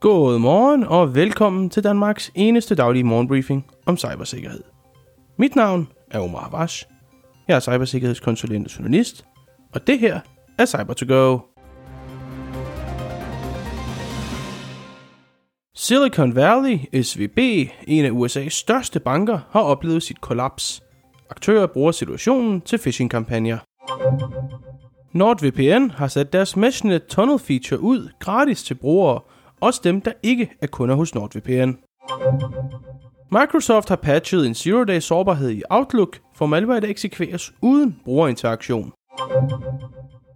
God morgen og velkommen til Danmarks eneste daglige morgenbriefing om cybersikkerhed. Mit navn er Omar Havash. Jeg er cybersikkerhedskonsulent og journalist, og det her er cyber to go Silicon Valley, SVB, en af USA's største banker, har oplevet sit kollaps. Aktører bruger situationen til phishing-kampagner. NordVPN har sat deres Meshnet Tunnel feature ud gratis til brugere, også dem, der ikke er kunder hos NordVPN. Microsoft har patchet en zero-day sårbarhed i Outlook for malware, der eksekveres uden brugerinteraktion.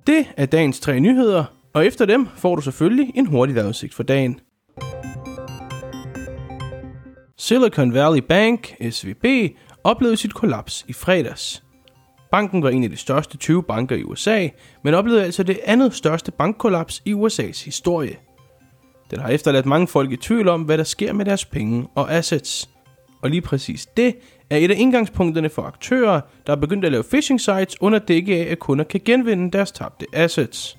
Det er dagens tre nyheder, og efter dem får du selvfølgelig en hurtig vejrudsigt for dagen. Silicon Valley Bank, SVB, oplevede sit kollaps i fredags. Banken var en af de største 20 banker i USA, men oplevede altså det andet største bankkollaps i USA's historie. Den har efterladt mange folk i tvivl om, hvad der sker med deres penge og assets. Og lige præcis det er et af indgangspunkterne for aktører, der er begyndt at lave phishing sites under dække af, at kunder kan genvinde deres tabte assets.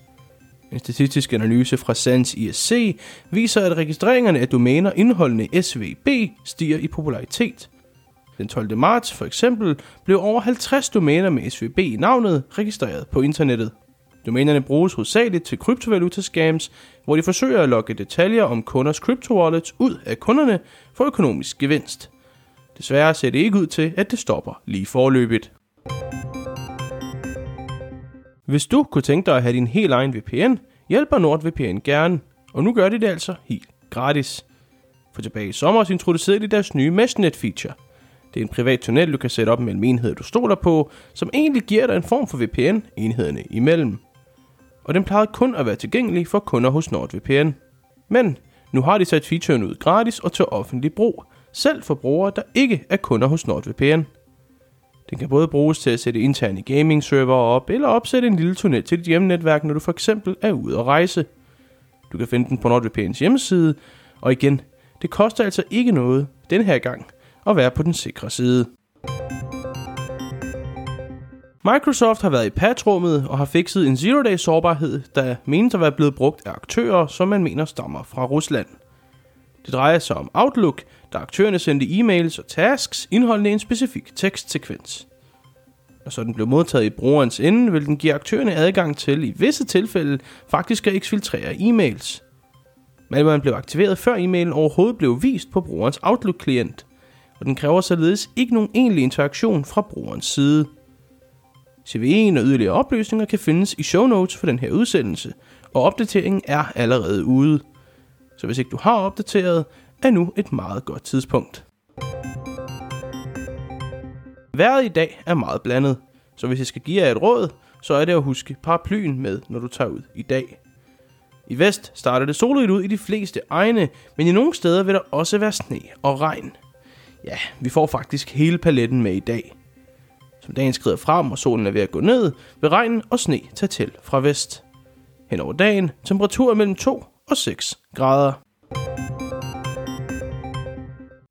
En statistisk analyse fra Sands ISC viser, at registreringerne af domæner indeholdende SVB stiger i popularitet. Den 12. marts for eksempel blev over 50 domæner med SVB i navnet registreret på internettet. Domænerne bruges hovedsageligt til kryptovaluta-scams, hvor de forsøger at lokke detaljer om kunders kryptowallets ud af kunderne for økonomisk gevinst. Desværre ser det ikke ud til, at det stopper lige forløbigt. Hvis du kunne tænke dig at have din helt egen VPN, hjælper NordVPN gerne, og nu gør de det altså helt gratis. For tilbage i sommer introducerede de deres nye Meshnet-feature. Det er en privat tunnel, du kan sætte op mellem enheder, du stoler på, som egentlig giver dig en form for VPN enhederne imellem. Og den plejede kun at være tilgængelig for kunder hos NordVPN. Men nu har de sat featuren ud gratis og til offentlig brug, selv for brugere, der ikke er kunder hos NordVPN. Den kan både bruges til at sætte interne gaming-server op, eller opsætte en lille tunnel til dit hjemmenetværk, når du for eksempel er ude at rejse. Du kan finde den på NordVPN's hjemmeside, og igen, det koster altså ikke noget den her gang at være på den sikre side. Microsoft har været i patrummet og har fikset en zero-day sårbarhed, der menes at være blevet brugt af aktører, som man mener stammer fra Rusland. Det drejer sig om Outlook, da aktørerne sendte e-mails og tasks indeholdende en specifik tekstsekvens. Når sådan blev modtaget i brugerens ende, vil den give aktørerne adgang til i visse tilfælde faktisk at eksfiltrere e-mails. Malwaren blev aktiveret før e-mailen overhovedet blev vist på brugerens Outlook-klient, og den kræver således ikke nogen egentlig interaktion fra brugerens side. CVE'en og yderligere oplysninger kan findes i show notes for den her udsendelse, og opdateringen er allerede ude. Så hvis ikke du har opdateret, er nu et meget godt tidspunkt. Vejret i dag er meget blandet, så hvis jeg skal give jer et råd, så er det at huske paraplyen med, når du tager ud i dag. I vest starter det soligt ud i de fleste egne, men i nogle steder vil der også være sne og regn. Ja, vi får faktisk hele paletten med i dag. Som dagen skrider frem og solen er ved at gå ned, vil regn og sne tage til fra vest. Hen over dagen temperaturer mellem 2 og 6 grader.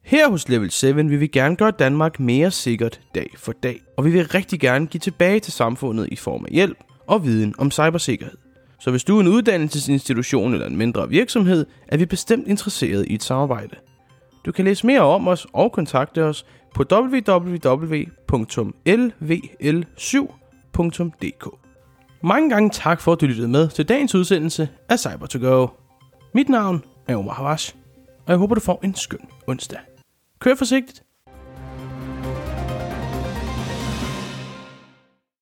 Her hos Level 7 vil vi gerne gøre Danmark mere sikkert dag for dag, og vi vil rigtig gerne give tilbage til samfundet i form af hjælp og viden om cybersikkerhed. Så hvis du er en uddannelsesinstitution eller en mindre virksomhed, er vi bestemt interesseret i et samarbejde. Du kan læse mere om os og kontakte os på www.lvl7.dk. Mange gange tak for, at du lyttede med til dagens udsendelse af cyber to go Mit navn er Omar Havash, og jeg håber, du får en skøn onsdag. Kør forsigtigt,